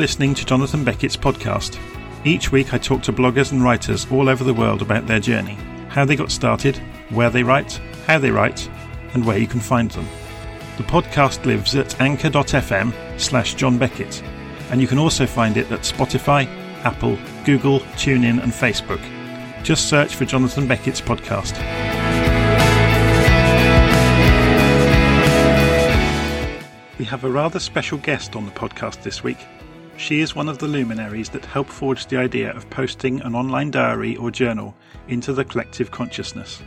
listening to Jonathan Beckett's podcast. Each week I talk to bloggers and writers all over the world about their journey, how they got started, where they write, how they write, and where you can find them. The podcast lives at anchor.fm slash John Beckett, and you can also find it at Spotify, Apple, Google, TuneIn, and Facebook. Just search for Jonathan Beckett's podcast. We have a rather special guest on the podcast this week. She is one of the luminaries that helped forge the idea of posting an online diary or journal into the collective consciousness.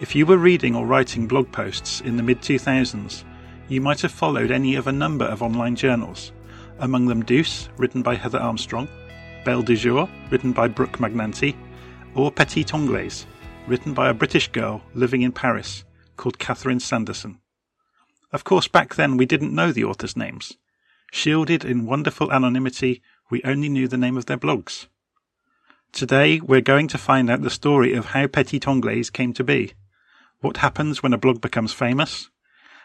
If you were reading or writing blog posts in the mid 2000s, you might have followed any of a number of online journals, among them Dooce, written by Heather Armstrong, Belle de Jour, written by Brooke Magnanti, or Petite Anglaise, written by a British girl living in Paris called Catherine Sanderson. Of course, back then we didn't know the authors' names. Shielded in wonderful anonymity, we only knew the name of their blogs. Today, we're going to find out the story of how Petite Anglaise came to be, what happens when a blog becomes famous,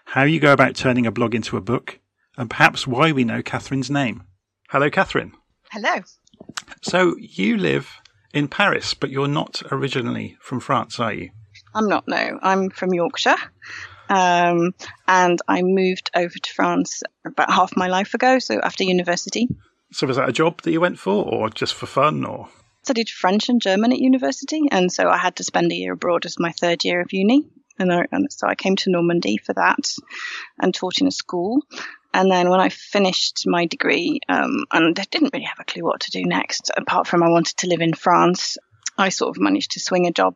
how you go about turning a blog into a book, and perhaps why we know Catherine's name. Hello, Catherine. Hello. So, you live in Paris, but you're not originally from France, are you? I'm not, no. I'm from Yorkshire. Um, and I moved over to France about half my life ago, so after university. So, was that a job that you went for, or just for fun, or? Studied French and German at university, and so I had to spend a year abroad as my third year of uni. And, I, and so I came to Normandy for that and taught in a school. And then when I finished my degree, um, and I didn't really have a clue what to do next, apart from I wanted to live in France, I sort of managed to swing a job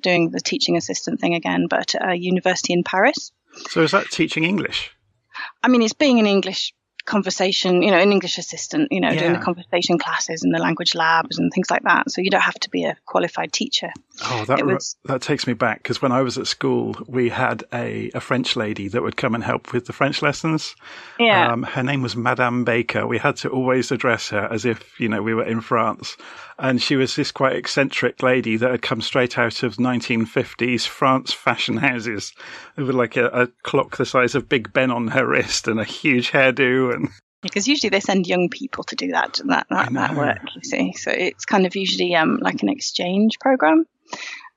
doing the teaching assistant thing again, but at a university in Paris. So is that teaching English? I mean, it's being an English conversation, you know, an English assistant, you know, yeah. doing the conversation classes and the language labs and things like that. So you don't have to be a qualified teacher. Oh, that was, that takes me back because when I was at school, we had a, a French lady that would come and help with the French lessons. Yeah. Um, her name was Madame Baker. We had to always address her as if, you know, we were in France. And she was this quite eccentric lady that had come straight out of 1950s France fashion houses with like a, a clock the size of Big Ben on her wrist and a huge hairdo and because usually they send young people to do that that that, that work you see so it's kind of usually um, like an exchange program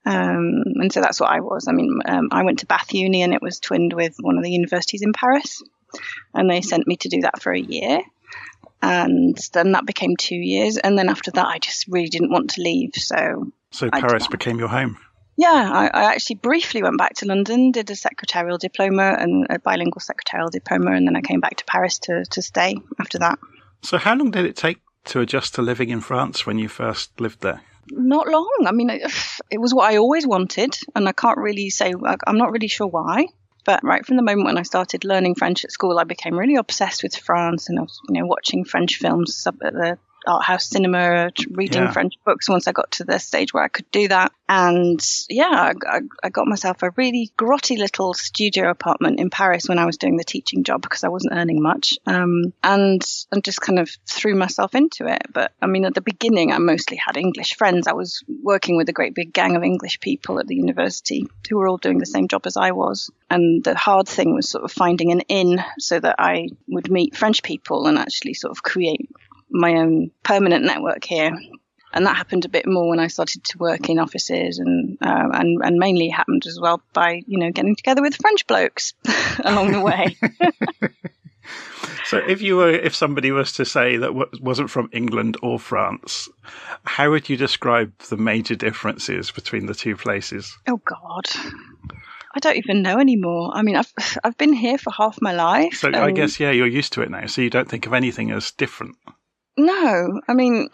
um, and so that's what I was. I mean um, I went to Bath Uni and it was twinned with one of the universities in Paris. And they sent me to do that for a year. And then that became two years. And then after that I just really didn't want to leave. So so Paris became your home? Yeah, I, I, actually briefly went back to London, did a secretarial diploma and a bilingual secretarial diploma, and then I came back to Paris to, to stay after that. So, how long did it take to adjust to living in France when you first lived there? Not long. I mean, it, was what I always wanted, and I can't really say, I'm not really sure why. But right from the moment when I started learning French at school, I became really obsessed with France, and I was, you know, watching French films at the art house cinema, reading yeah. French books once I got to the stage where I could do that. And yeah, I, I, got myself a really grotty little studio apartment in Paris when I was doing the teaching job because I wasn't earning much. Um, and, and just kind of threw myself into it. But I mean, at the beginning, I mostly had English friends. I was working with a great big gang of English people at the university who were all doing the same job as I was. And the hard thing was sort of finding an in so that I would meet French people and actually sort of create my own permanent network here. And that happened a bit more when I started to work in offices, and uh, and and mainly happened as well by you know getting together with French blokes along the way. so, if you were, if somebody was to say that wasn't from England or France, how would you describe the major differences between the two places? Oh God, I don't even know anymore. I mean, I've I've been here for half my life. So I guess yeah, you're used to it now. So you don't think of anything as different. No, I mean,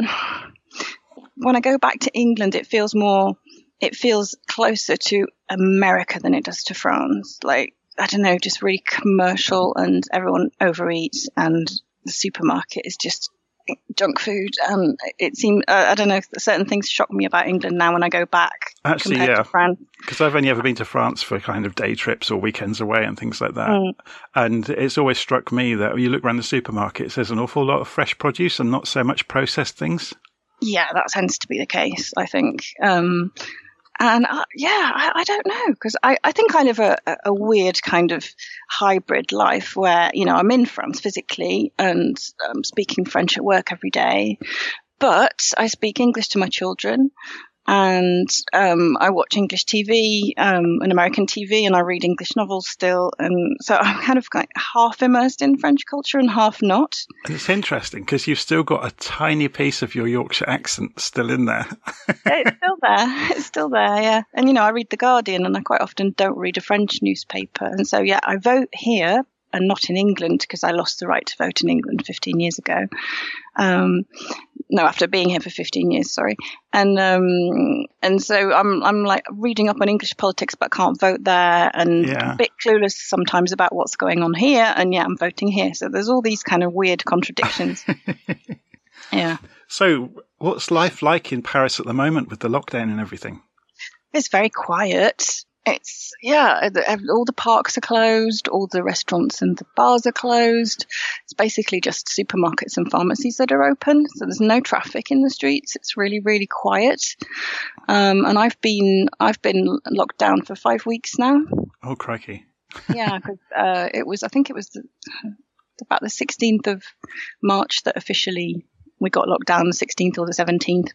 when I go back to England, it feels more, it feels closer to America than it does to France. Like, I don't know, just really commercial and everyone overeats and the supermarket is just junk food. Um, it seems uh, I don't know. Certain things shock me about England now when I go back. Actually, yeah, because I've only ever been to France for kind of day trips or weekends away and things like that. Mm. And it's always struck me that when you look around the supermarket, there's an awful lot of fresh produce and not so much processed things. Yeah, that tends to be the case. I think. Um, and uh, yeah, I, I, don't know because I, I think I live a, a weird kind of hybrid life where you know I'm in France physically and I'm speaking French at work every day, but I speak English to my children and um, I watch English TV um, and American TV, and I read English novels still, and so I'm kind of like half immersed in French culture and half not. And it's interesting because you've still got a tiny piece of your Yorkshire accent still in there. it's still there. It's still there, yeah. And you know, I read the Guardian, and I quite often don't read a French newspaper, and so yeah, I vote here and not in England because I lost the right to vote in England 15 years ago. Um, no, after being here for 15 years, sorry. And, um, and so I'm, I'm like reading up on English politics, but can't vote there and yeah. a bit clueless sometimes about what's going on here. And yeah, I'm voting here. So there's all these kind of weird contradictions. yeah. So what's life like in Paris at the moment with the lockdown and everything? It's very quiet it's yeah all the parks are closed all the restaurants and the bars are closed. It's basically just supermarkets and pharmacies that are open so there's no traffic in the streets. It's really really quiet. Um, and i've been i've been locked down for five weeks now. Oh crikey. Yeah because uh, it was i think it was the, about the 16th of march that officially we got locked down the 16th or the 17th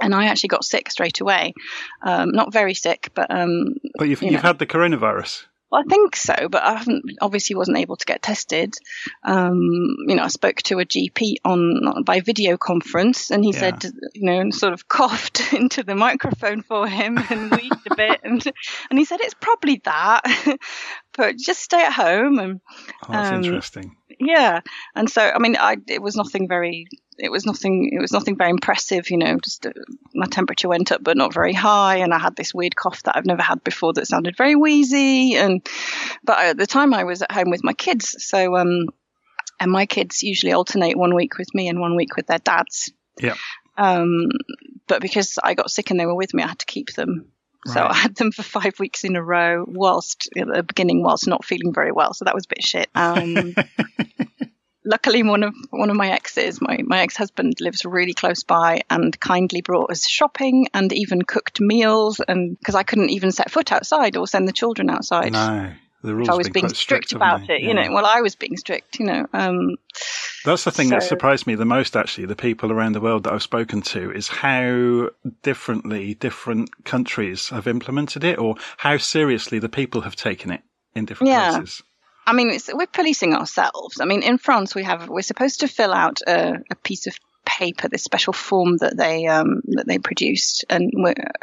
and I actually got sick straight away. Um, not very sick, but um, but you've you have had the coronavirus. Well, I think so, but I haven't. Obviously, wasn't able to get tested. Um, you know, I spoke to a GP on by video conference, and he yeah. said, you know, and sort of coughed into the microphone for him and wheezed a bit, and and he said it's probably that, but just stay at home. And oh, that's um, interesting. Yeah, and so I mean, I it was nothing very it was nothing. It was nothing very impressive. You know, just uh, my temperature went up, but not very high, and I had this weird cough that I've never had before that sounded very wheezy. And but at the time, I was at home with my kids, so um, and my kids usually alternate one week with me and one week with their dads. Yeah. Um, but because I got sick and they were with me, I had to keep them. Right. So I had them for five weeks in a row, whilst at the beginning, whilst not feeling very well. So that was a bit shit. Um, luckily one of one of my exes my, my ex-husband lives really close by and kindly brought us shopping and even cooked meals and because i couldn't even set foot outside or send the children outside no the rules I was being strict, strict about it, yeah. you know. Well, I was being strict, you know. Um, That's the thing so, that surprised me the most, actually. The people around the world that I've spoken to is how differently different countries have implemented it, or how seriously the people have taken it in different yeah. places. I mean, we're policing ourselves. I mean, in France, we have we're supposed to fill out a, a piece of paper, this special form that they um, that they produced, and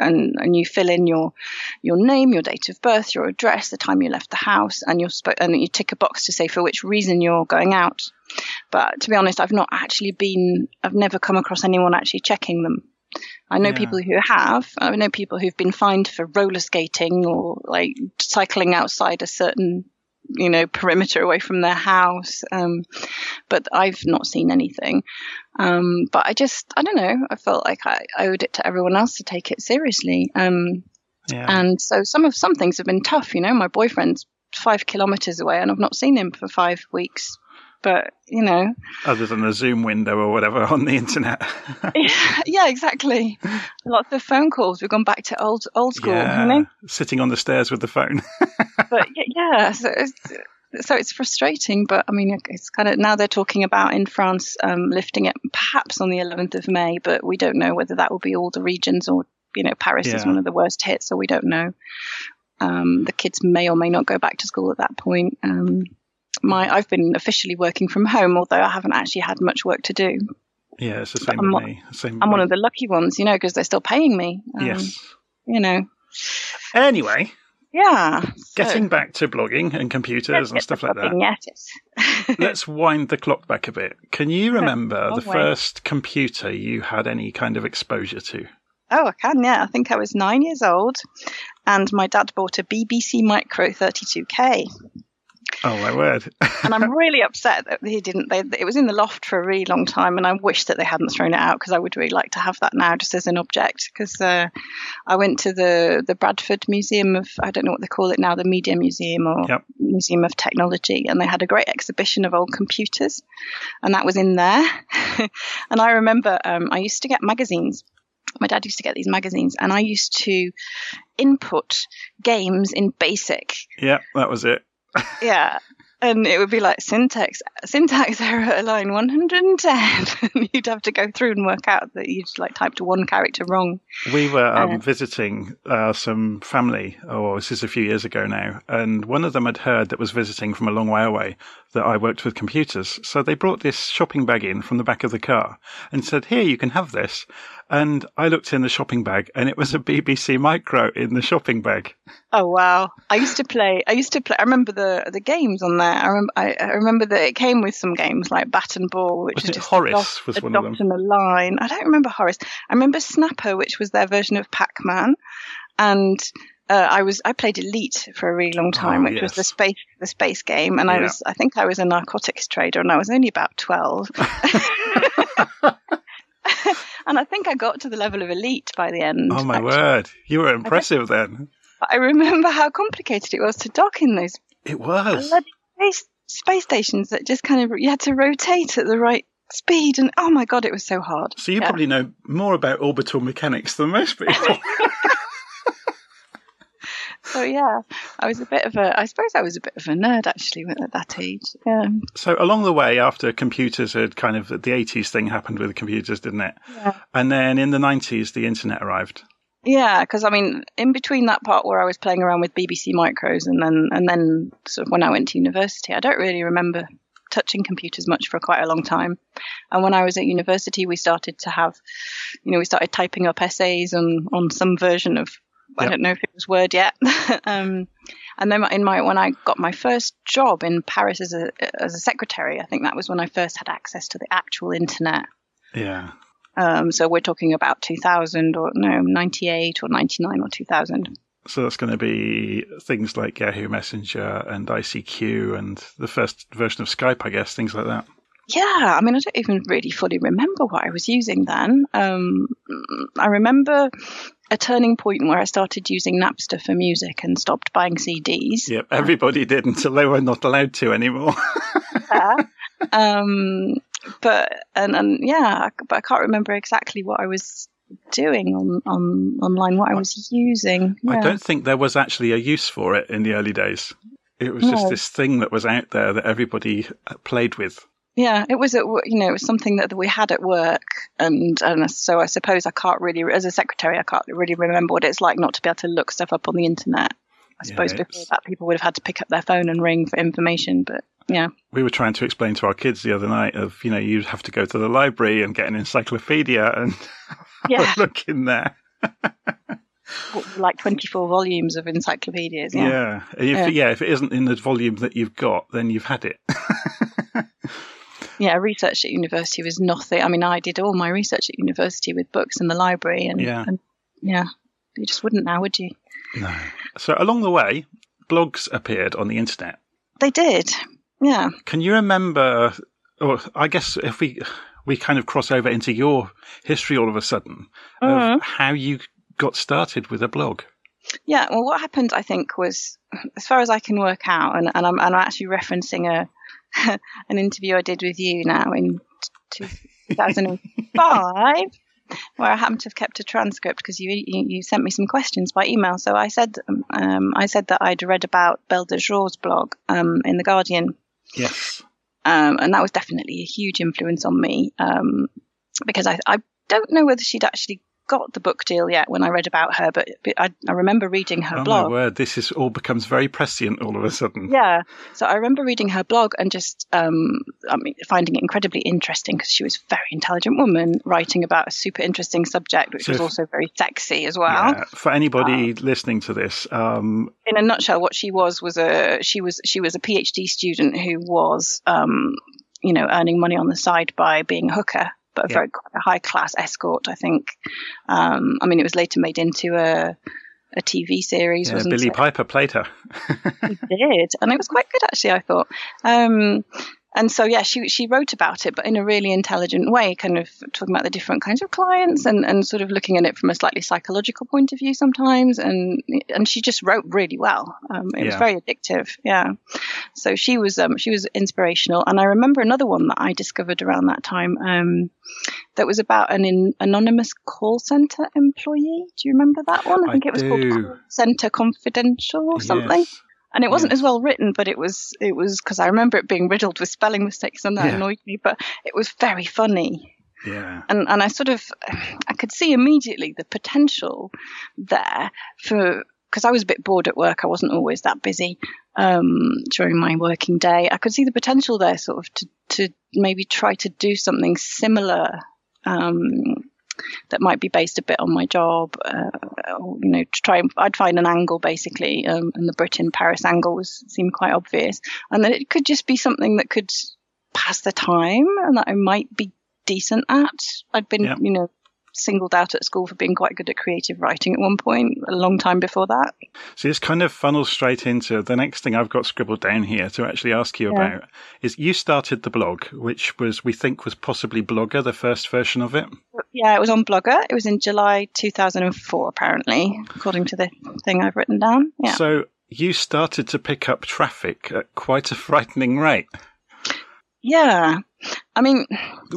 and and you fill in your your name, your date of birth, your address, the time you left the house, and sp- and you tick a box to say for which reason you're going out. But to be honest, I've not actually been. I've never come across anyone actually checking them. I know yeah. people who have. I know people who've been fined for roller skating or like cycling outside a certain you know, perimeter away from their house. Um, but I've not seen anything. Um, but I just, I don't know, I felt like I, owed it to everyone else to take it seriously. Um, yeah. and so some of, some things have been tough, you know, my boyfriend's five kilometers away and I've not seen him for five weeks. But you know. Other than a zoom window or whatever on the internet. Yeah, yeah, exactly. Lots of phone calls. We've gone back to old old school yeah, you know. Sitting on the stairs with the phone. But yeah. So it's, so it's frustrating but i mean it's kind of now they're talking about in france um, lifting it perhaps on the 11th of may but we don't know whether that will be all the regions or you know paris yeah. is one of the worst hits so we don't know um, the kids may or may not go back to school at that point um, my I've been officially working from home, although I haven't actually had much work to do. Yeah, it's the same I'm, me. Same I'm one of the lucky ones, you know, because they're still paying me. Um, yes. You know. Anyway. Yeah. Getting so, back to blogging and computers and stuff like that. Yes. let's wind the clock back a bit. Can you remember the first computer you had any kind of exposure to? Oh, I can, yeah. I think I was nine years old, and my dad bought a BBC Micro 32K. Oh my word! and I'm really upset that he didn't. They, it was in the loft for a really long time, and I wish that they hadn't thrown it out because I would really like to have that now, just as an object. Because uh, I went to the the Bradford Museum of I don't know what they call it now, the Media Museum or yep. Museum of Technology, and they had a great exhibition of old computers, and that was in there. and I remember um, I used to get magazines my dad used to get these magazines, and I used to input games in BASIC. Yeah, that was it. Yeah. And it would be like syntax syntax error at line 110. and you'd have to go through and work out that you'd like typed one character wrong. We were um, Uh. visiting uh, some family, oh, this is a few years ago now, and one of them had heard that was visiting from a long way away that I worked with computers. So they brought this shopping bag in from the back of the car and said, Here, you can have this. And I looked in the shopping bag and it was a BBC Micro in the shopping bag. Oh wow! I used to play. I used to play. I remember the the games on there. I remember. I, I remember that it came with some games like Bat and Ball, which it just Horace dot, was one of them? and a line. I don't remember Horace. I remember Snapper, which was their version of Pac Man, and. Uh, I was I played Elite for a really long time, Oh, which was the space the space game, and I was I think I was a narcotics trader, and I was only about twelve. and I think I got to the level of elite by the end. Oh my actually. word. You were impressive then. I remember how complicated it was to dock in those It was. space, space stations that just kind of you had to rotate at the right speed, and oh my god, it was so hard. So you Yeah. probably know more about orbital mechanics than most people. So yeah, I was a bit of a. I suppose I was a bit of a nerd actually at that age. Yeah, um, so along the way, after computers had kind of the 80s thing happened with computers, didn't it? Yeah. And then in the 90s, the internet arrived. yeah, because I mean, in between that part where I was playing around with BBC micros, and then and then sort of when I went to university, I don't really remember touching computers much for quite a long time. And when I was at university, we started to have, you know, we started typing up essays on on some version of I Yep. don't know if it was Word yet. um, and then in my when I got my first job in Paris as a as a secretary, I think that was when I first had access to the actual internet. Yeah. Um, so we're talking about 2000 or no 98 or 99 or 2000. So that's going to be things like Yahoo Messenger and ICQ and the first version of Skype, I guess, things like that. Yeah, I mean, I don't even really fully remember what I was using then. Um, I remember a turning point where I started using Napster for music and stopped buying CDs. Yep, everybody did until they were not allowed to anymore. um, but and and yeah, but I can't remember exactly what I was doing on on online, what I was using. I don't think there was actually a use for it in the early days. It was just this thing that was out there that everybody uh, played with. Yeah, it was at you know it was something that we had at work, and and so I suppose I can't really, as a secretary, I can't really remember what it's like not to be able to look stuff up on the internet. I Yeah, suppose before that, people would have had to pick up their phone and ring for information, but yeah, We were trying to explain to our kids the other night of, you know, you'd have to go to the library and get an encyclopedia and yeah, look in there. like twenty four volumes of encyclopedias. Yeah, Yeah. If, Yeah. yeah. If it isn't in the volume that you've got, then you've had it. Yeah. Research at university was nothing. I mean, I did all my research at university with books in the library, and Yeah. and, yeah, you just wouldn't now, would you? no. So along the way, blogs appeared on the internet. They did. Yeah. Can you remember, or I guess if we we kind of cross over into your history all of a sudden of Mhm. how you got started with a blog? Yeah, well, what happened, I think, was as far as I can work out, and, and I'm, and I'm actually referencing a an interview I did with you now in 2005, where I happen to have kept a transcript because you, you you sent me some questions by email. So I said um, I said that I'd read about Belle de Jour's blog um, in the Guardian, Yes. um, and that was definitely a huge influence on me um, because I, I don't know whether she'd actually got the book deal yet when I read about her, but, I, I remember reading her Oh blog. my word! This is all becomes very prescient all of a sudden. Yeah. So I remember reading her blog and just, um, I mean, finding it incredibly interesting because she was a very intelligent woman writing about a super interesting subject, which So was if- also very sexy as well. Yeah, For anybody listening to this, um, In a nutshell, what she was was a she was she was a PhD student who was, um, you know, earning money on the side by being a hooker, but a Yeah. very quite a high class escort, I think. Um, I mean, it was later made into a a TV series, yeah, wasn't it? Billie it? Piper played her. He did, and it was quite good actually. I thought. Um, and so yeah, she she wrote about it, but in a really intelligent way, kind of talking about the different kinds of clients and and sort of looking at it from a slightly psychological point of view sometimes. And and she just wrote really well. Um, it yeah. was very addictive. Yeah. So she was um, she was inspirational. And I remember another one that I discovered around that time. Um, that was about an in, anonymous call center employee. Do you remember that one? I think I it was do. called Call Center Confidential or something. Yes. And it wasn't as well written, but it was it was because I remember it being riddled with spelling mistakes, and that Yeah. annoyed me. But it was very funny, Yeah. and and I sort of I could see immediately the potential there for because I was a bit bored at work. I wasn't always that busy um, during my working day. I could see the potential there, sort of to to maybe try to do something similar. Um, that might be based a bit on my job, uh, or, you know, to try and I'd find an angle basically, um, and the Britain Paris angle was seemed quite obvious, and that it could just be something that could pass the time and that I might be decent at. I'd been, Yeah. you know, singled out at school for being quite good at creative writing at one point, a long time before that. So this kind of funnels straight into the next thing I've got scribbled down here to actually ask you Yeah. about is you started the blog, which was we think was possibly Blogger, the first version of it. Yeah, it was on Blogger. It was in July 2004, apparently, according to the thing I've written down. Yeah. So you started to pick up traffic at quite a frightening rate. yeah. I mean,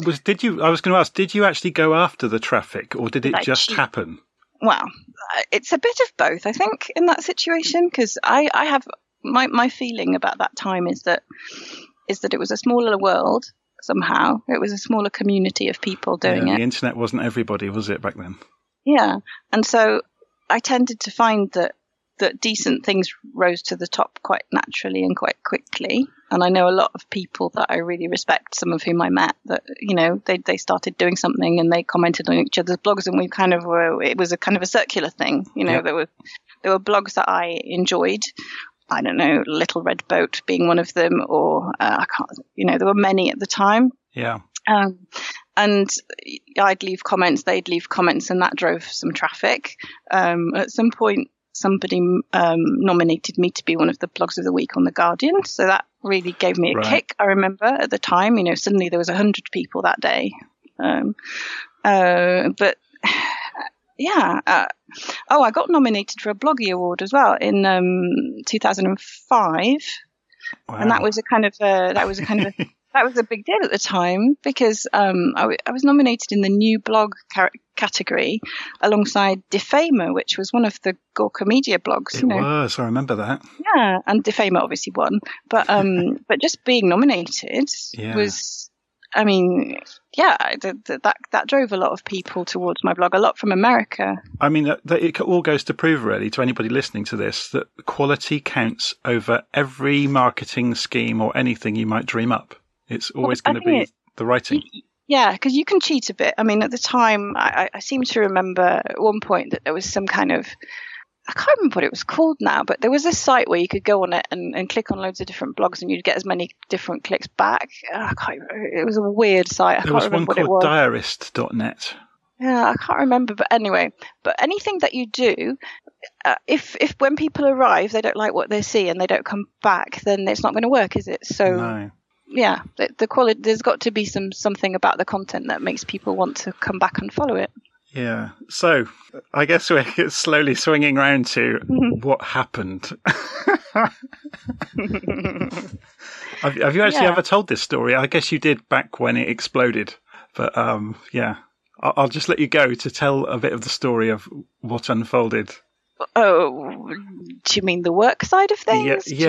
Was did you? I was going to ask, did you actually go after the traffic, or did it Like just happen? well, uh, it's a bit of both, I think, in that situation, because I, I have my, my feeling about that time is that is that it was a smaller world somehow. It was a smaller community of people doing Yeah, it. The internet wasn't everybody, was it back then? Yeah. And so I tended to find that that decent things rose to the top quite naturally and quite quickly. And I know a lot of people that I really respect, some of whom I met, that, you know, they, they started doing something and they commented on each other's blogs and we kind of were, it was a kind of a circular thing. You know, Yep. there were, there were blogs that I enjoyed. I don't know, Little Red Boat being one of them, or uh, I can't, you know, there were many at the time. Yeah. Um, and I'd leave comments, they'd leave comments, and that drove some traffic. Um, at some point, somebody um, nominated me to be one of the blogs of the week on the Guardian, so that really gave me a Right. kick. I remember at the time, you know, suddenly there was a hundred people that day. Um, uh, but yeah, uh, oh, I got nominated for a Bloggie Award as well in um, 2005 Wow. and that was a kind of a, that was a kind of a, that was a big deal at the time because um, I, w- I was nominated in the new blog car- category alongside Defamer, which was one of the Gawker Media blogs. It you know, was. I remember that. yeah, and Defamer obviously won, but um, but just being nominated Yeah. was, I mean, yeah, th- th- that that drove a lot of people towards my blog, a lot from America. I mean, that, that it all goes to prove, really, to anybody listening to this, that quality counts over every marketing scheme or anything you might dream up. It's always I going to be the writing. Yeah, because you can cheat a bit. I mean, at the time, I, I seem to remember at one point that there was some kind of, I can't remember what it was called now, but there was this site where you could go on it and, and click on loads of different blogs and you'd get as many different clicks back. Uh, I can't, it was a weird site. I There can't was one it called was. diarist.net. Yeah, I can't remember, but anyway, but anything that you do, uh, if if when people arrive they don't like what they see and they don't come back, then it's not going to work, is it? So No. Yeah, the, the quality there's got to be some something about the content that makes people want to come back and follow it. Yeah. So I guess we're slowly swinging round to Mm-hmm. what happened. have, have you actually Yeah. ever told this story? I guess you did back when it exploded. But um, yeah, I'll just let you go to tell a bit of the story of what unfolded. Oh, do you mean the work side of things? Yeah, Do you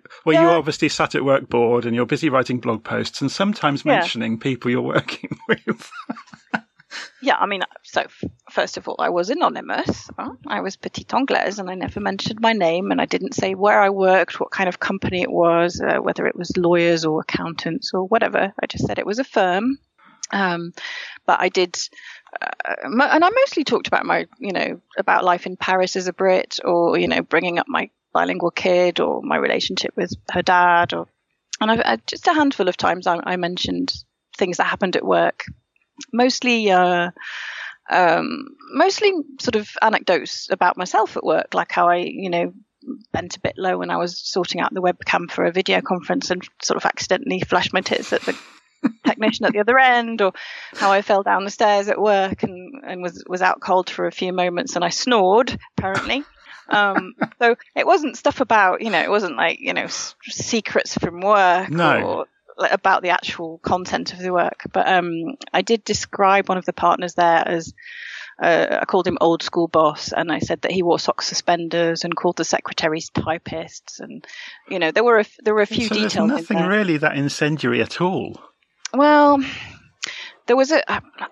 the- Well, you obviously sat at work bored and you're busy writing blog posts and sometimes Yeah. mentioning people you're working with. Yeah, I mean, so first of all, I was anonymous. I was Petite Anglaise, and I never mentioned my name, and I didn't say where I worked, what kind of company it was, uh, whether it was lawyers or accountants or whatever. I just said it was a firm. Um, but I did, and I mostly talked about my, you know, about life in Paris as a Brit, or you know, bringing up my bilingual kid, or my relationship with her dad, or and I've, uh, just a handful of times I, I mentioned things that happened at work. Mostly uh, um, mostly sort of anecdotes about myself at work, like how I, you know, bent a bit low when I was sorting out the webcam for a video conference and sort of accidentally flashed my tits at the technician at the other end, or how I fell down the stairs at work and, and was was out cold for a few moments and I snored apparently. Um, so it wasn't stuff about you know it wasn't like you know s- secrets from work No. or like, about the actual content of the work. But um, I did describe one of the partners there as uh, I called him old school boss, and I said that he wore sock suspenders and called the secretaries typists, and you know there were a, there were a few so there's details. in nothing really that incendiary at all. Well, there was a.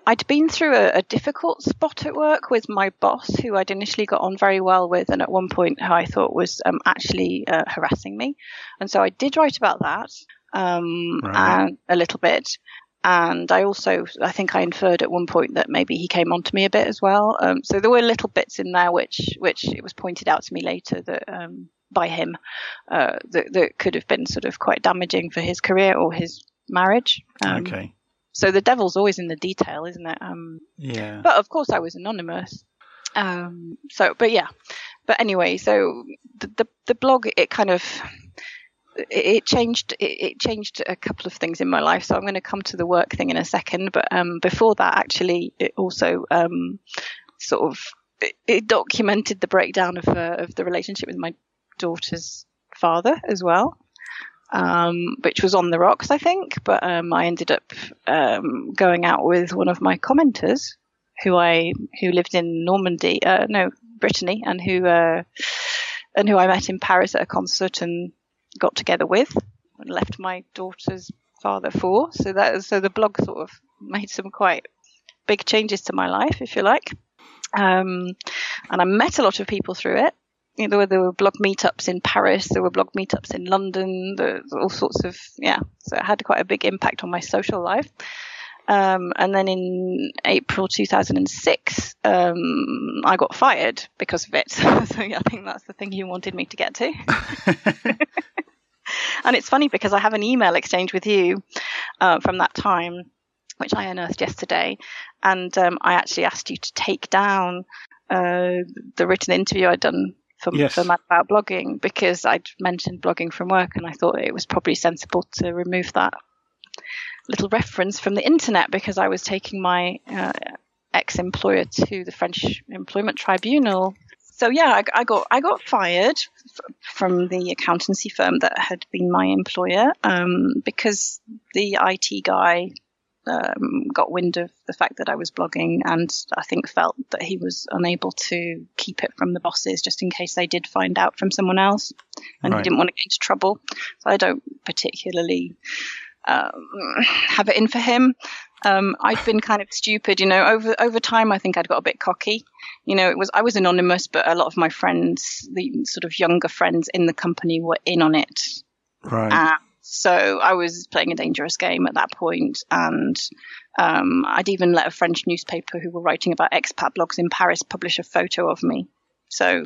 I'd been through a, a difficult spot at work with my boss, who I'd initially got on very well with, and at one point who I thought was um, actually uh, harassing me, and so I did write about that um, Right. and a little bit. And I also, I think I inferred at one point that maybe he came on to me a bit as well. Um, so there were little bits in there which, which it was pointed out to me later that um, by him uh, that, that could have been sort of quite damaging for his career or his marriage. Um, okay. so the devil's always in the detail, isn't it? Um, Yeah. but of course, I was anonymous. Um, so, but yeah. But anyway, so the the, the blog it kind of it, changed it, it changed a couple of things in my life. So I'm going to come to the work thing in a second. But um, before that, actually, it also um, sort of it, it documented the breakdown of uh, of the relationship with my daughter's father as well um, which was on the rocks, I think. But um, I ended up um, going out with one of my commenters, who I who lived in Normandy, uh, no Brittany, and who uh, and who I met in Paris at a concert and got together with, and left my daughter's father for. So that so the blog sort of made some quite big changes to my life, if you like. Um, and I met a lot of people through it you know, there were, there were blog meetups in Paris, there were blog meetups in London, there was all sorts of, yeah. So it had quite a big impact on my social life. Um, and then in April 2006, um, I got fired because of it. so yeah, I think that's the thing you wanted me to get to. and it's funny because I have an email exchange with you uh, from that time, which I unearthed yesterday. And um, I actually asked you to take down uh, the written interview I'd done for, Yes. for Mad About Blogging because I'd mentioned blogging from work and I thought it was probably sensible to remove that little reference from the internet because I was taking my uh, ex-employer to the French Employment Tribunal. So yeah, I, I got I got fired f- from the accountancy firm that had been my employer um, because the IT guy um, got wind of the fact that I was blogging and I think felt that he was unable to keep it from the bosses just in case they did find out from someone else and Right. he didn't want to get into trouble. So I don't particularly um, have it in for him. Um, I'd been kind of stupid, you know. Over over time, I think I'd got a bit cocky. You know, it was I was anonymous, but a lot of my friends, the sort of younger friends in the company, were in on it. Right. Uh, so I was playing a dangerous game at that point, and um, I'd even let a French newspaper who were writing about expat blogs in Paris publish a photo of me. So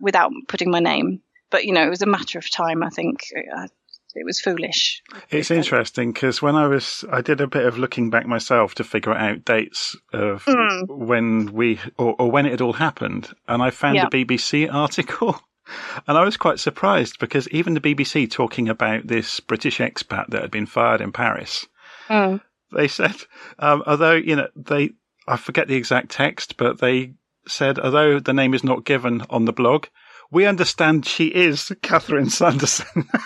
without putting my name, but you know, it was a matter of time. I think uh, it was foolish. It's interesting because when I was, I did a bit of looking back myself to figure out dates of Mm. when we, or, or when it had all happened. And I found Yeah. a BBC article. And I was quite surprised because even the BBC talking about this British expat that had been fired in Paris, Mm. they said, um, although, you know, they, I forget the exact text, but they said, although the name is not given on the blog, we understand she is Catherine Sanderson.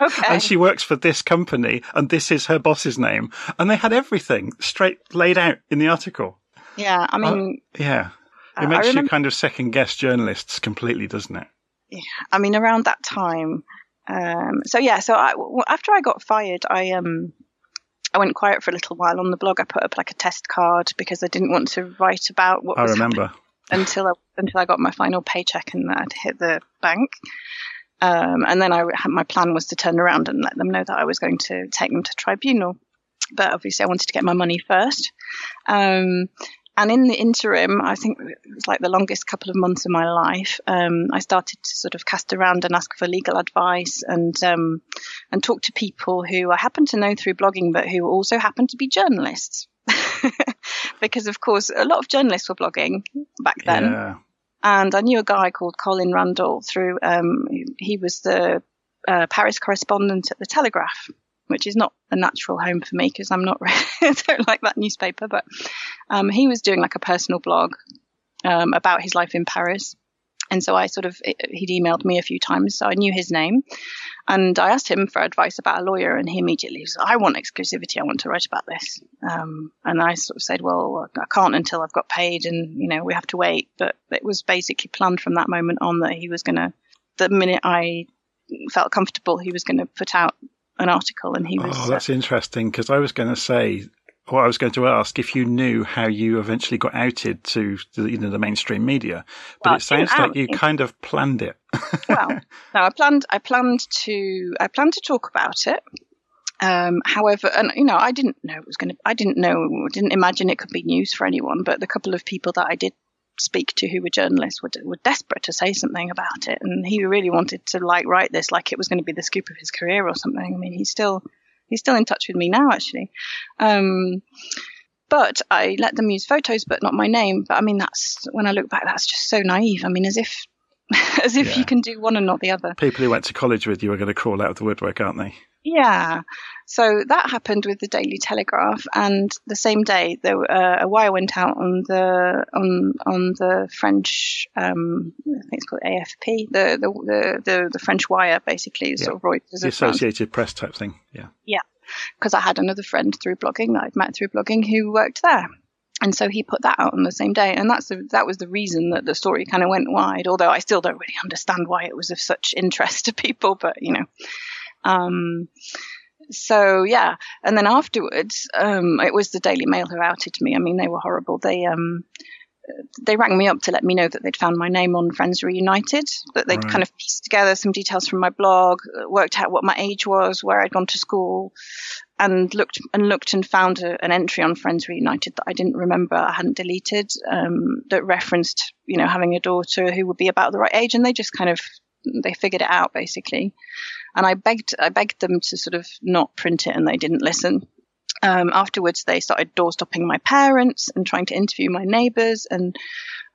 Okay. and she works for this company and this is her boss's name and they had everything straight laid out in the article yeah, I mean, yeah Uh, it I makes you remember- kind of second guess journalists completely doesn't it Yeah, I mean, around that time. Um, so yeah, so I, after I got fired, I um, I went quiet for a little while on the blog. I put up like a test card because I didn't want to write about what i was remember until I, until I got my final paycheck and I'd hit the bank. Um, and then I had, my plan was to turn around and let them know that I was going to take them to tribunal. But obviously, I wanted to get my money first. Um, and in the interim, I think it was like the longest couple of months of my life. Um, I started to sort of cast around and ask for legal advice and um, and talk to people who I happen to know through blogging, but who also happen to be journalists. because of course, a lot of journalists were blogging back then yeah And I knew a guy called Colin Randall through, um, he was the uh, Paris correspondent at the Telegraph, which is not a natural home for me because I'm not, don't like that newspaper, but um, he was doing like a personal blog um, about his life in Paris. And so I sort of, he'd emailed me a few times, so I knew his name. And I asked him for advice about a lawyer, and he immediately said, I want exclusivity. I want to write about this. Um, and I sort of said, Well, I can't until I've got paid, and, you know, we have to wait. But it was basically planned from that moment on that he was going to, the minute I felt comfortable, he was going to put out an article, and he was. Oh, that's uh, interesting because I was going to say or I was going to ask if you knew how you eventually got outed to the, you know, the mainstream media, but well, it sounds like you kind of planned it. well, no, I planned. I planned to. I planned to talk about it. Um, however, and you know, I didn't know it was going to. I didn't know. Didn't imagine it could be news for anyone. But the couple of people that I did speak to who were journalists were, were desperate to say something about it, and he really wanted to like write this like it was going to be the scoop of his career or something. I mean, he's still He's still in touch with me now, actually. Um, but I let them use photos, but not my name. But I mean, that's when I look back, that's just so naive. I mean, as if, as if yeah. you can do one and not the other. People who went to college with you are going to crawl out of the woodwork, aren't they? Yeah. So that happened with the Daily Telegraph, and the same day, there uh, a wire went out on the on on the French, um, I think it's called AFP, the the the, the, the French wire, basically, yeah. sort of Reuters. The Associated Press type thing. Yeah. Yeah, because I had another friend through blogging that I'd met through blogging who worked there. And so he put that out on the same day, and that's the, that was the reason that the story kind of went wide. Although I still don't really understand why it was of such interest to people, but you know, um, so yeah, and then afterwards, um, it was the Daily Mail who outed me. I mean, they were horrible. They um, they rang me up to let me know that they'd found my name on Friends Reunited, that they'd right. kind of pieced together some details from my blog, worked out what my age was, where I'd gone to school, and looked and looked and found a, an entry on Friends Reunited that I didn't remember, I hadn't deleted, um, that referenced, you know, having a daughter who would be about the right age, and they just kind of they figured it out basically. And I begged, I begged them to sort of not print it, and they didn't listen. Um, afterwards, they started door stopping my parents and trying to interview my neighbours, and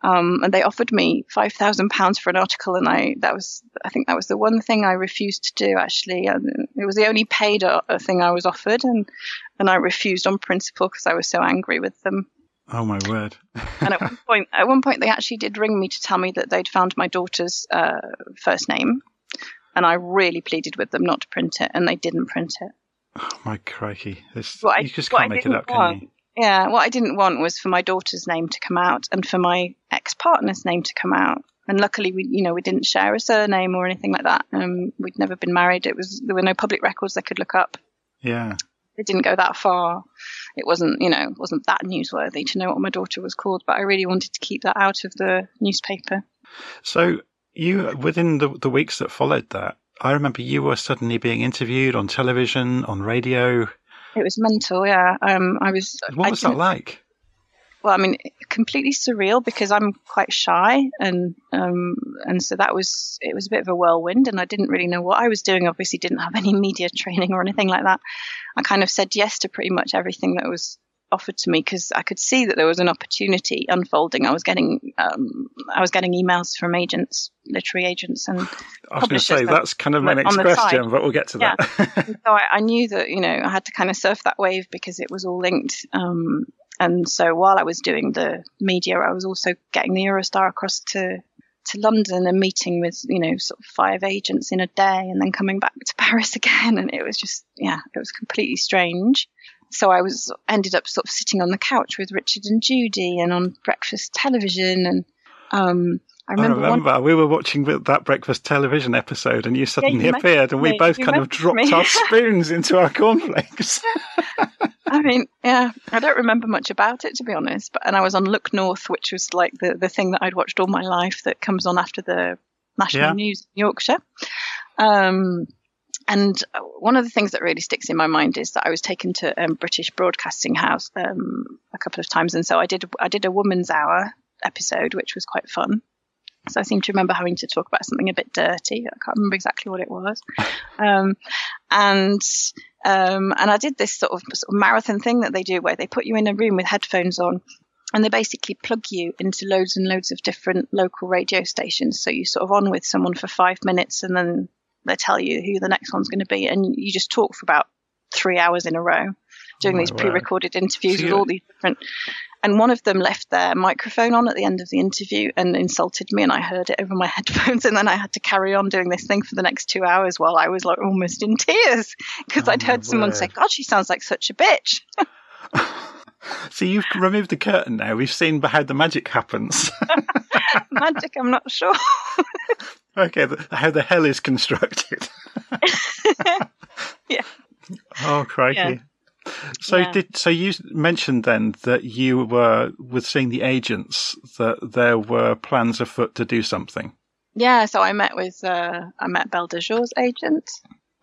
um, and they offered me five thousand pounds for an article, and I that was I think that was the one thing I refused to do. Actually, and it was the only paid uh, thing I was offered, and and I refused on principle because I was so angry with them. Oh my word! and at one point, at one point, they actually did ring me to tell me that they'd found my daughter's uh, first name, and I really pleaded with them not to print it, and they didn't print it. Oh my crikey! This, you I, just can't make it up, want, can you? Yeah, what I didn't want was for my daughter's name to come out and for my ex-partner's name to come out. And luckily, we, you know, we didn't share a surname or anything like that. Um, we'd never been married. It was there were no public records they could look up. Yeah. It didn't go that far. It wasn't, you know, wasn't that newsworthy to know what my daughter was called. But I really wanted to keep that out of the newspaper. So you, within the the weeks that followed that, I remember you were suddenly being interviewed on television, on radio. It was mental, yeah. Um, I was. What was that like? Well, I mean, completely surreal because I'm quite shy, and um, and so that was it was a bit of a whirlwind, and I didn't really know what I was doing. Obviously, didn't have any media training or anything like that. I kind of said yes to pretty much everything that was offered to me because I could see that there was an opportunity unfolding. I was getting um, I was getting emails from agents, literary agents, and I was going to say that's kind of my next question, but we'll get to yeah. that. so I, I, knew that you know I had to kind of surf that wave because it was all linked. Um, and so while I was doing the media, I was also getting the Eurostar across to to London and meeting with you know sort of five agents in a day, and then coming back to Paris again, and it was just yeah, it was completely strange so I was ended up sort of sitting on the couch with Richard and Judy and on breakfast television and um, I remember, I remember one... we were watching that breakfast television episode and you suddenly yeah, you appeared and we both kind of dropped our spoons into our cornflakes. I mean, yeah, I don't remember much about it to be honest, but and I was on Look North, which was like the the thing that I'd watched all my life that comes on after the national yeah. news in Yorkshire. Um, and one of the things that really sticks in my mind is that I was taken to um, British Broadcasting House um, a couple of times, and so I did I did a Woman's Hour episode, which was quite fun. So I seem to remember having to talk about something a bit dirty. I can't remember exactly what it was. Um, and um, and I did this sort of, sort of marathon thing that they do where they put you in a room with headphones on and they basically plug you into loads and loads of different local radio stations. So you sort of on with someone for five minutes, and then they tell you who the next one's going to be, and you just talk for about three hours in a row, doing Oh, these pre-recorded interviews So with all these different. And one of them left their microphone on at the end of the interview and insulted me, and I heard it over my headphones. And then I had to carry on doing this thing for the next two hours while I was like almost in tears because Oh, I'd heard someone say, "God, she sounds like such a bitch." So you've removed the curtain now. We've seen how the magic happens. Magic, I'm not sure. okay, the, how the hell is constructed. Yeah. Oh crikey. Yeah. So Yeah. did so you mentioned then that you were with seeing the agents that there were plans afoot to do something. Yeah, so I met with uh, I met Belle de Jour's agent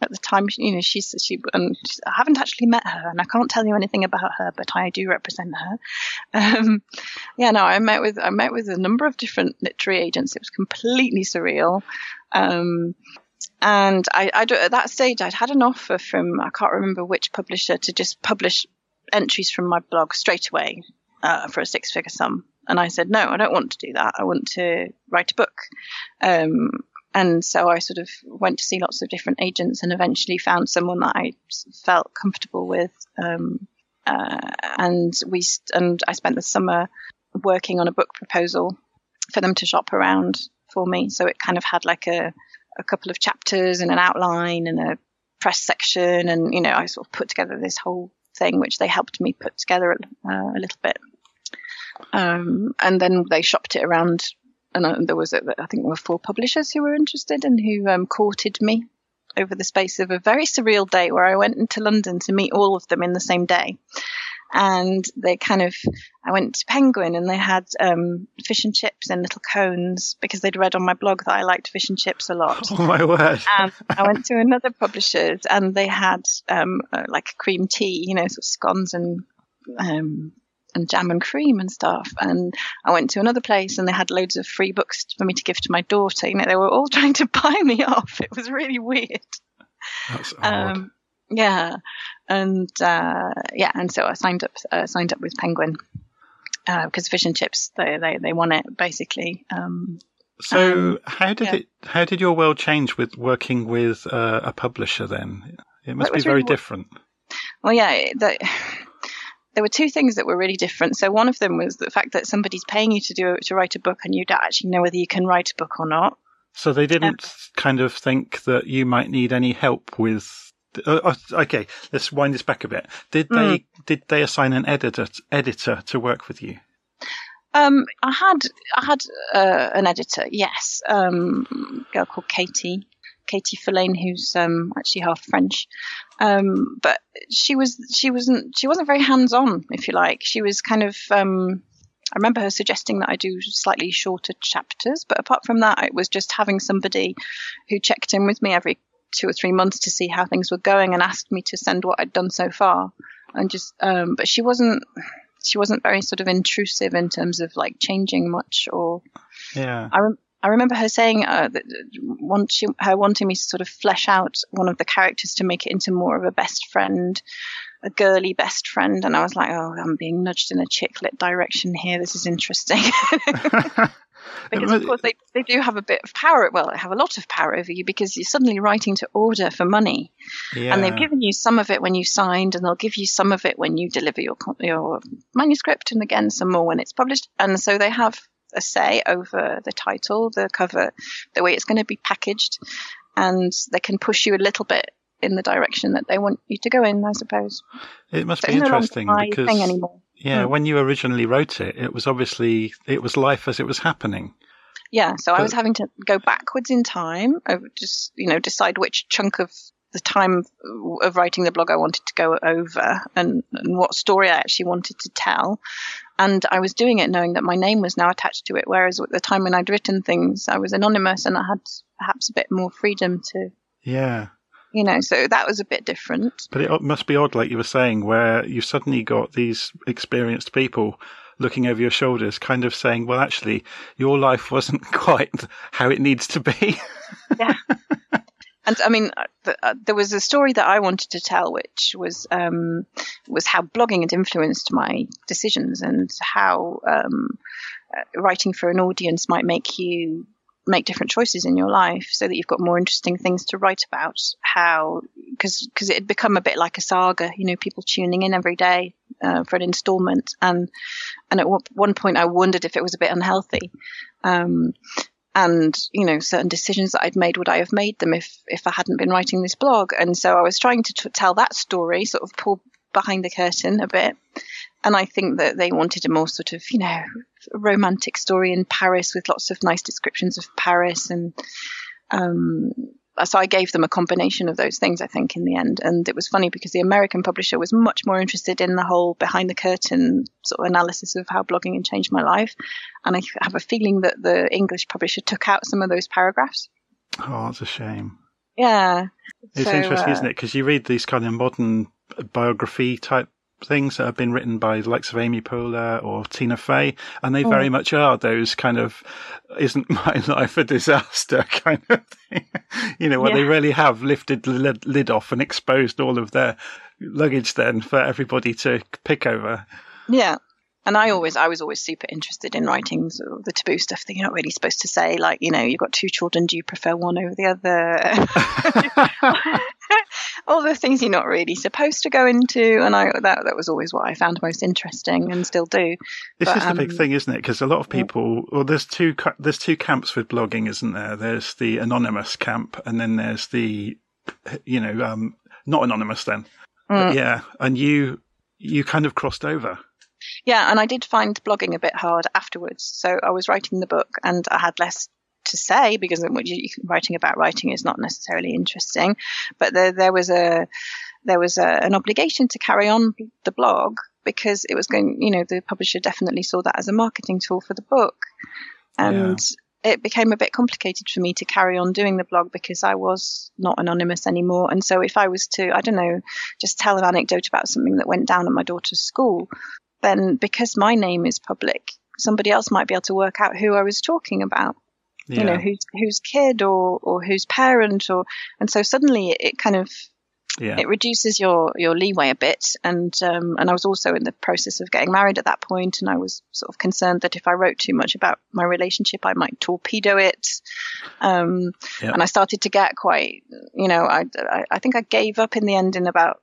at the time. You know, she's she and I haven't actually met her, and I can't tell you anything about her, but I do represent her. Um, yeah, no, I met with I met with a number of different literary agents. It was completely surreal. Um, and I, I at that stage, I'd had an offer from I can't remember which publisher to just publish entries from my blog straight away uh, for a six-figure sum. And I said, no, I don't want to do that. I want to write a book. Um, and so I sort of went to see lots of different agents and eventually found someone that I felt comfortable with. Um, uh, and we and I spent the summer working on a book proposal for them to shop around for me. So it kind of had like a a couple of chapters and an outline and a press section, and you know I sort of put together this whole thing, which they helped me put together uh, a little bit. Um, and then they shopped it around, and uh, there was, a, I think, there were four publishers who were interested and who um, courted me over the space of a very surreal day where I went into London to meet all of them in the same day. And they kind of, I went to Penguin and they had um, fish and chips in little cones because they'd read on my blog that I liked fish and chips a lot. Oh my word! Um, I went to another publisher's and they had um, uh, like cream tea, you know, sort of scones and um, and jam and cream and stuff. And I went to another place and they had loads of free books for me to give to my daughter. You know, they were all trying to buy me off. It was really weird. That's odd. Um, yeah, and uh, yeah, and so I signed up uh, signed up with Penguin because fish and chips they they they want it basically. Um, so um, how did yeah. it? How did your world change with working with uh, a publisher? Then it must it be very really- different. Well, yeah, the, there were two things that were really different. So one of them was the fact that somebody's paying you to do to write a book, and you don't actually know whether you can write a book or not. So they didn't kind of think that you might need any help with. Uh, uh, okay, let's wind this back a bit. Did they did they assign an editor editor to work with you? Um, I had I had uh, an editor, yes, um, a girl called Katie, Katie Filane, who's um, actually half French, um, but she was she wasn't she wasn't very hands on, if you like. She was kind of um, I remember her suggesting that I do slightly shorter chapters, but apart from that, it was just having somebody who checked in with me every two or three months to see how things were going and asked me to send what I'd done so far, and just um, but she wasn't she wasn't very sort of intrusive in terms of like changing much or Yeah. I, rem- I remember her saying uh, that want she, her wanting me to sort of flesh out one of the characters to make it into more of a best friend a girly best friend and I was like oh I'm being nudged in a chick lit direction here this is interesting because of course they, they do have a bit of power well they have a lot of power over you because you're suddenly writing to order for money yeah. and they've given you some of it when you signed, and they'll give you some of it when you deliver your your manuscript, and again some more when it's published. And so they have a say over the title, the cover, the way it's going to be packaged, and they can push you a little bit in the direction that they want you to go in, I suppose. it must So be no interesting my because yeah, Hmm. when you originally wrote it, it was obviously it was life as it was happening. Yeah, so I was having to go backwards in time, over just you know decide which chunk of the time of writing the blog I wanted to go over, and, and what story I actually wanted to tell. And I was doing it knowing that my name was now attached to it, whereas at the time when I'd written things, I was anonymous and I had perhaps a bit more freedom to, Yeah. you know, so that was a bit different. But it must be odd, like you were saying, where you suddenly got these experienced people looking over your shoulders, kind of saying, well, actually, your life wasn't quite how it needs to be. And I mean, uh, uh, there was a story that I wanted to tell, which was um, was how blogging had influenced my decisions and how um, uh, writing for an audience might make you make different choices in your life so that you've got more interesting things to write about. How because because it had become a bit like a saga you know people tuning in every day uh, for an installment. And and at one point i wondered if it was a bit unhealthy. Um, and you know certain decisions that I'd made would I have made them if if I hadn't been writing this blog. And so I was trying to t- tell that story sort of pull behind the curtain a bit. And I think that they wanted a more sort of you know romantic story in Paris with lots of nice descriptions of Paris and um, so I gave them a combination of those things, I think, in the end. And it was funny because the American publisher was much more interested in the whole behind the curtain sort of analysis of how blogging had changed my life. And I have a feeling that the English publisher took out some of those paragraphs. Oh, that's a shame. Yeah. It's so, interesting, uh, isn't it? Because you read these kind of modern biography type things that have been written by the likes of Amy Poehler or Tina Fey, and they oh. very much are those kind of "isn't my life a disaster" kind of thing. you know, where yeah. they really have lifted the lid off and exposed all of their luggage then for everybody to pick over. Yeah, and I always, I was always super interested in writing sort of the taboo stuff that you're not really supposed to say. Like, you know, you've got two children, do you prefer one over the other? All the things you're not really supposed to go into. And I, that, that was always what I found most interesting and still do. This but, is the um, big thing, isn't it? Because a lot of people, well, there's two, there's two camps with blogging, isn't there? There's the anonymous camp and then there's the, you know, um, not anonymous then. Mm. yeah. And you, you kind of crossed over. Yeah, and I did find blogging a bit hard afterwards. So I was writing the book and I had less to say because writing about writing is not necessarily interesting. But there, there was a there was a, an obligation to carry on the blog because it was going. You know, the publisher definitely saw that as a marketing tool for the book, and. Yeah. It became a bit complicated for me to carry on doing the blog because I was not anonymous anymore. And so, if I was to, I don't know, just tell an anecdote about something that went down at my daughter's school, then because my name is public, somebody else might be able to work out who I was talking about. Yeah. You know, whose whose kid or or whose parent or and so suddenly it, it kind of yeah. it reduces your your leeway a bit and um, and I was also in the process of getting married at that point and I was sort of concerned that if I wrote too much about my relationship I might torpedo it um, yeah. and I started to get quite you know I, I, I think I gave up in the end in about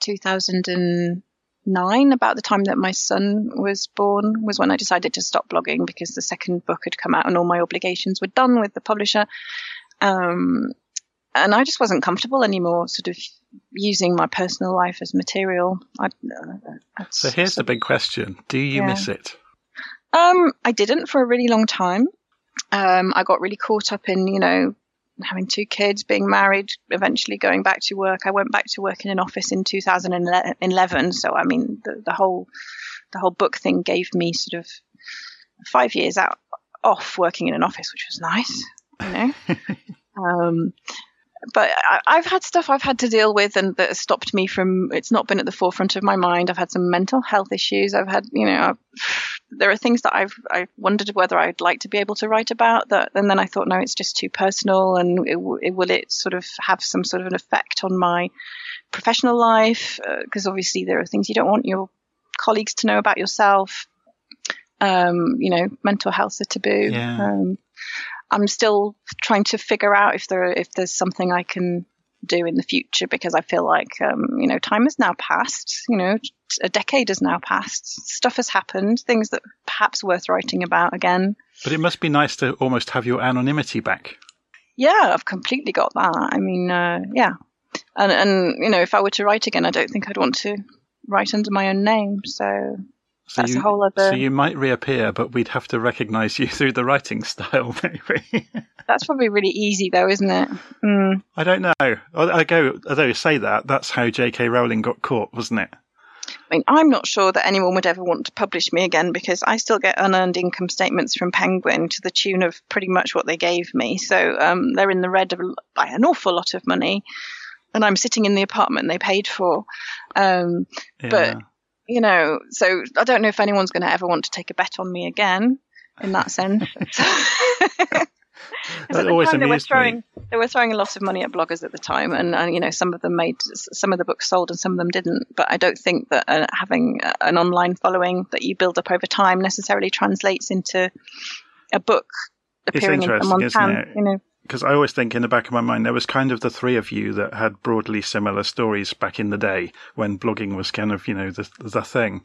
2000 and nine, about the time that my son was born, was when I decided to stop blogging because the second book had come out and all my obligations were done with the publisher. Um, and I just wasn't comfortable anymore, sort of using my personal life as material. I, uh, so here's the big question: Do you yeah. miss it? Um, I didn't for a really long time. Um, I got really caught up in, you know, having two kids, being married, eventually going back to work. I went back to work in an office in 2011. So I mean, the, the whole the whole book thing gave me sort of five years out off working in an office, which was nice, you know. um, but I, have had stuff I've had to deal with and that has stopped me from. It's not been at the forefront of my mind. I've had some mental health issues. I've had, you know, I've, there are things that I've I wondered whether I'd like to be able to write about that, and then I thought, no, it's just too personal, and it, it, will it sort of have some sort of an effect on my professional life? Because uh, obviously there are things you don't want your colleagues to know about yourself. Um, you know, mental health's a taboo. Yeah. Um, I'm still trying to figure out if there if there's something I can do in the future because I feel like um, you know time has now passed. You know, a decade has now passed. Stuff has happened. Things that perhaps worth writing about again. But it must be nice to almost have your anonymity back. Yeah, I've completely got that. I mean, uh, yeah, and and you know, if I were to write again, I don't think I'd want to write under my own name. So so That's you, a whole other. So you might reappear, but we'd have to recognise you through the writing style, maybe. that's probably really easy, though, isn't it? Mm. I don't know. I go, although you say that, that's how J.K. Rowling got caught, wasn't it? I mean, I'm not sure that anyone would ever want to publish me again because I still get unearned income statements from Penguin to the tune of pretty much what they gave me. So um, they're in the red by an awful lot of money, and I'm sitting in the apartment they paid for. Um, yeah. But you know, so I don't know if anyone's going to ever want to take a bet on me again in that sense. At the always time they were amused me. throwing they were throwing a lot of money at bloggers at the time, and, and you know some of them made some of the books sold and some of them didn't. But I don't think that uh, having uh, an online following that you build up over time necessarily translates into a book appearing in someone's hand. You know, because I always think in the back of my mind there was kind of the three of you that had broadly similar stories back in the day when blogging was kind of you know the the thing,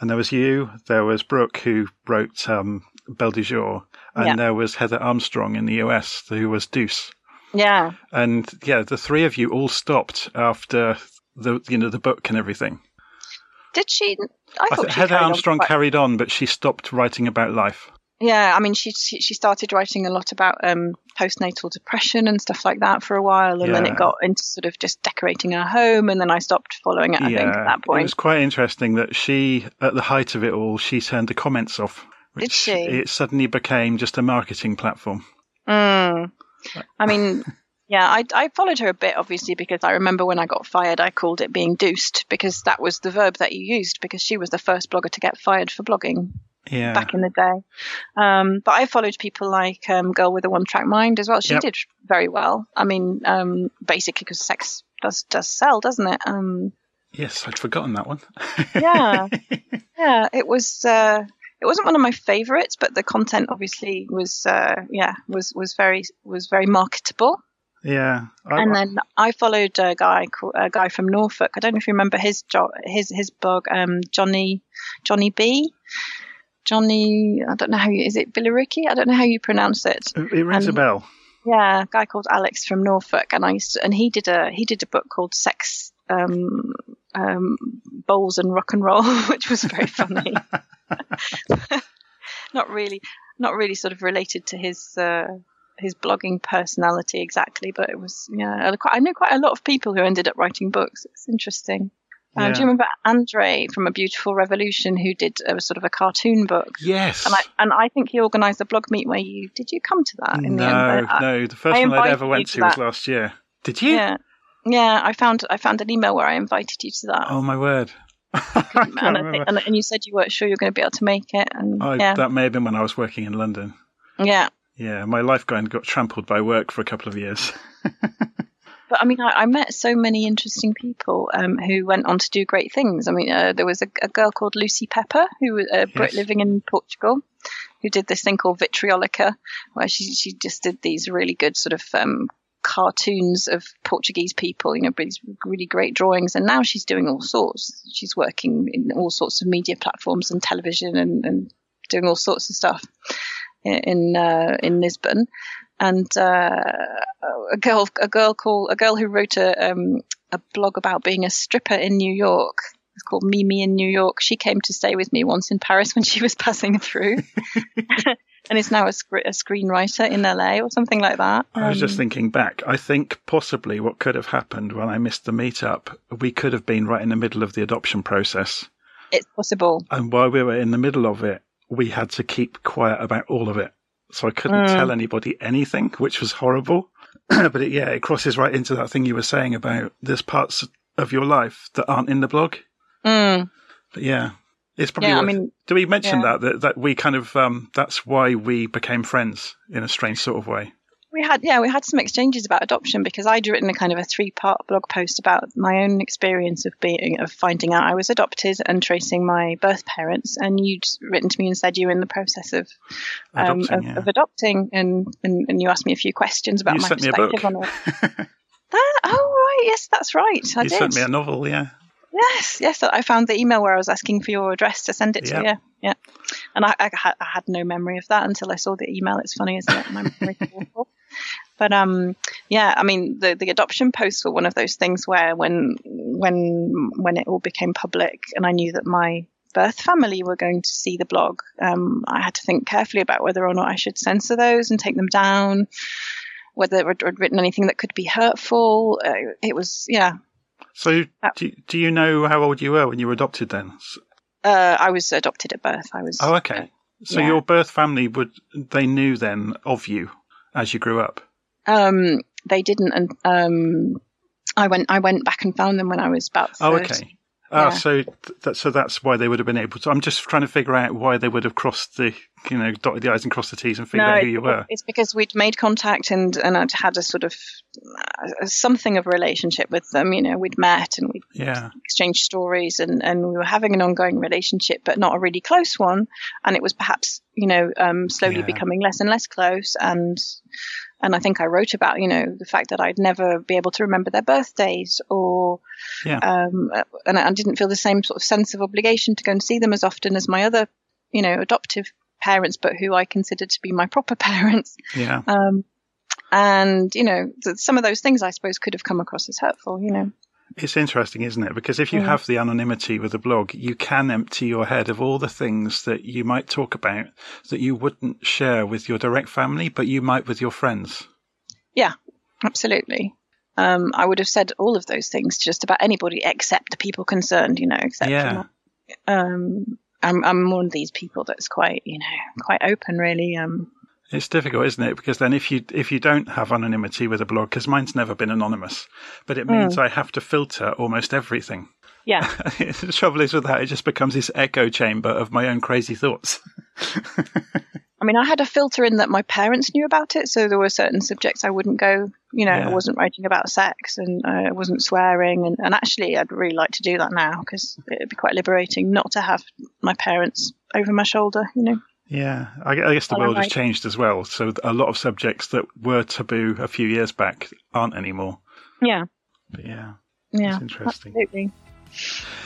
and there was you, there was Brooke who wrote um, Belle de Jour, and Yeah. there was Heather Armstrong in the US who was Dooce, yeah, and yeah, the three of you all stopped after the you know the book and everything. did she? I I thought she Heather carried on Armstrong quite- carried on, but she stopped writing about life. Yeah, I mean, she she started writing a lot about um, postnatal depression and stuff like that for a while, and then it got into sort of just decorating her home, and then I stopped following it. I think at that It point. was quite interesting that she, at the height of it all, she turned the comments off. Did she? It suddenly became just a marketing platform. Mm. I mean, yeah, I, I followed her a bit, obviously, because I remember when I got fired, I called it being dooced because that was the verb that you used because she was the first blogger to get fired for blogging Yeah. back in the day. Um, but I followed people like um, Girl with a One Track Mind as well. She Yep. did very well. I mean, um, basically because sex does does sell, doesn't it? Um, Yes, I'd forgotten that one. yeah, yeah. It was. Uh, it wasn't one of my favorites, but the content obviously was. Uh, yeah, was was very was very marketable. yeah. I, and then I followed a guy called, a guy from Norfolk. I don't know if you remember his jo- his his blog, um, Johnny Johnny B. Johnny, I don't know how you is it Billericay? I don't know how you pronounce it. it rings a bell. Yeah, a guy called Alex from Norfolk, and I used to, and he did a he did a book called Sex um, um, Bowls and Rock and Roll, which was very funny. not really, not really sort of related to his uh, his blogging personality exactly, but it was yeah. I know quite a lot of people who ended up writing books. It's interesting. Um, Yeah. Do you remember Andre from A Beautiful Revolution who did a sort of a cartoon book? Yes. And I and I think he organised a blog meet where you did you come to that in no, the end? I- no. The first I one I'd ever went to to was last year. Did you? Yeah, yeah. I found I found an email where I invited you to that, Oh my word. And, I think, and, and you said you weren't sure you were going to be able to make it, and I, yeah, That may have been when I was working in London. yeah. Yeah, my life got trampled by work for a couple of years. But I mean, I, I met so many interesting people um, who went on to do great things. I mean, uh, there was a, a girl called Lucy Pepper, who was a Brit Yes. living in Portugal, who did this thing called Vitriolica, where she she just did these really good sort of um, cartoons of Portuguese people, you know, these really great drawings. And now she's doing all sorts. She's working in all sorts of media platforms and television and, and doing all sorts of stuff in in, uh, in Lisbon. And uh, a girl, a girl called a girl who wrote a um, a blog about being a stripper in New York. It's called Mimi in New York. She came to stay with me once in Paris when she was passing through, and is now a, scr- a screenwriter in LA or something like that. I was Um, just thinking back. I think possibly what could have happened when I missed the meetup, we could have been right in the middle of the adoption process. it's possible. And while we were in the middle of it, we had to keep quiet about all of it. So I couldn't Mm. tell anybody anything, which was horrible. but it, yeah, it crosses right into that thing you were saying about there's parts of your life that aren't in the blog. Mm. But yeah, it's probably. Yeah, I mean, do we mention yeah. that, that that we kind of um, that's why we became friends in a strange sort of way. We had yeah, we had some exchanges about adoption because I'd written a kind of a three part blog post about my own experience of being of finding out I was adopted and tracing my birth parents, and you'd written to me and said you were in the process of um, Adopting, of, yeah. of adopting, and, and and you asked me a few questions about you my sent me a book. perspective on it. That, oh right, yes, that's right. I you did. sent me a novel, yeah. Yes, yes. I found the email where I was asking for your address to send it to. Yeah. Yeah, yeah. And I, I, had, I had no memory of that until I saw the email. It's funny, isn't it? My memory's awful. But um, yeah. I mean, the the adoption posts were one of those things where when when when it all became public, and I knew that my birth family were going to see the blog, um, I had to think carefully about whether or not I should censor those and take them down. Whether I'd I'd written anything that could be hurtful. Uh, it was, yeah, So Uh, do, do you know how old you were when you were adopted then? Uh, I was adopted at birth. I was. Oh, okay. So yeah. your birth family would they knew then of you as you grew up. Um, they didn't, and um, I went. I went back and found them when I was about. 30. Oh, okay. Ah, Yeah. so that, so that's why they would have been able to. I'm just trying to figure out why they would have crossed the, you know, dotted the i's and crossed the t's and figured out who you were. it's because we'd made contact and and I'd had a sort of uh, something of a relationship with them. You know, we'd met and we'd Yeah, exchanged stories and and we were having an ongoing relationship, but not a really close one. And it was perhaps you know um, slowly Yeah. becoming less and less close. And and I think I wrote about you know the fact that I'd never be able to remember their birthdays or yeah, um, and I didn't feel the same sort of sense of obligation to go and see them as often as my other, you know, adoptive parents, but who I considered to be my proper parents. yeah. Um, and you know, some of those things I suppose could have come across as hurtful. You know, It's interesting, isn't it? Because if you Mm. have the anonymity with a blog, you can empty your head of all the things that you might talk about that you wouldn't share with your direct family, but you might with your friends. Yeah, absolutely. Um, I would have said all of those things to just about anybody except the people concerned. You know, except Yeah. um, I'm I'm one of these people that's quite you know quite open really. Um, It's difficult, isn't it? Because then if you if you don't have anonymity with a blog, because mine's never been anonymous, but it means I have to filter almost everything. yeah. the trouble is with that, it just becomes this echo chamber of my own crazy thoughts. I mean, I had a filter in that my parents knew about it, so there were certain subjects I wouldn't go. You know, Yeah. I wasn't writing about sex and uh, I wasn't swearing, and, and actually, I'd really like to do that now because it'd be quite liberating not to have my parents over my shoulder. You know, Yeah, I, I guess the world has changed as well. So a lot of subjects that were taboo a few years back aren't anymore. yeah, But yeah, yeah, it's interesting. absolutely.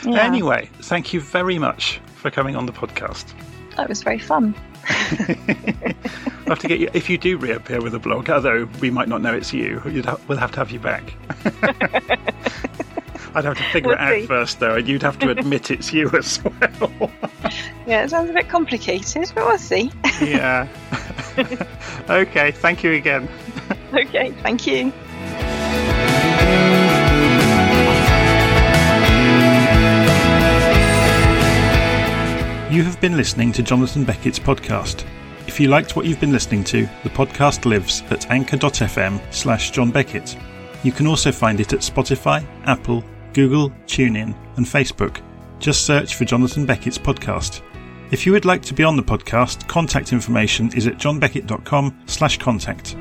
Yeah, Anyway, thank you very much for coming on the podcast. that was very fun. I'll have to get you if you do reappear with a blog. Although we might not know it's you, we'll have to have you back. I'd have to figure it out see. first, though, and you'd have to admit it's you as well. Yeah, it sounds a bit complicated, but we'll see. yeah. okay. Thank you again. okay, thank you. You have been listening to Jonathan Beckett's podcast. If you liked what you've been listening to, the podcast lives at anchor.fm slash John Beckett. You can also find it at Spotify, Apple, Google, TuneIn, and Facebook. Just search for Jonathan Beckett's podcast. If you would like to be on the podcast, contact information is at johnbeckett.com slash contact.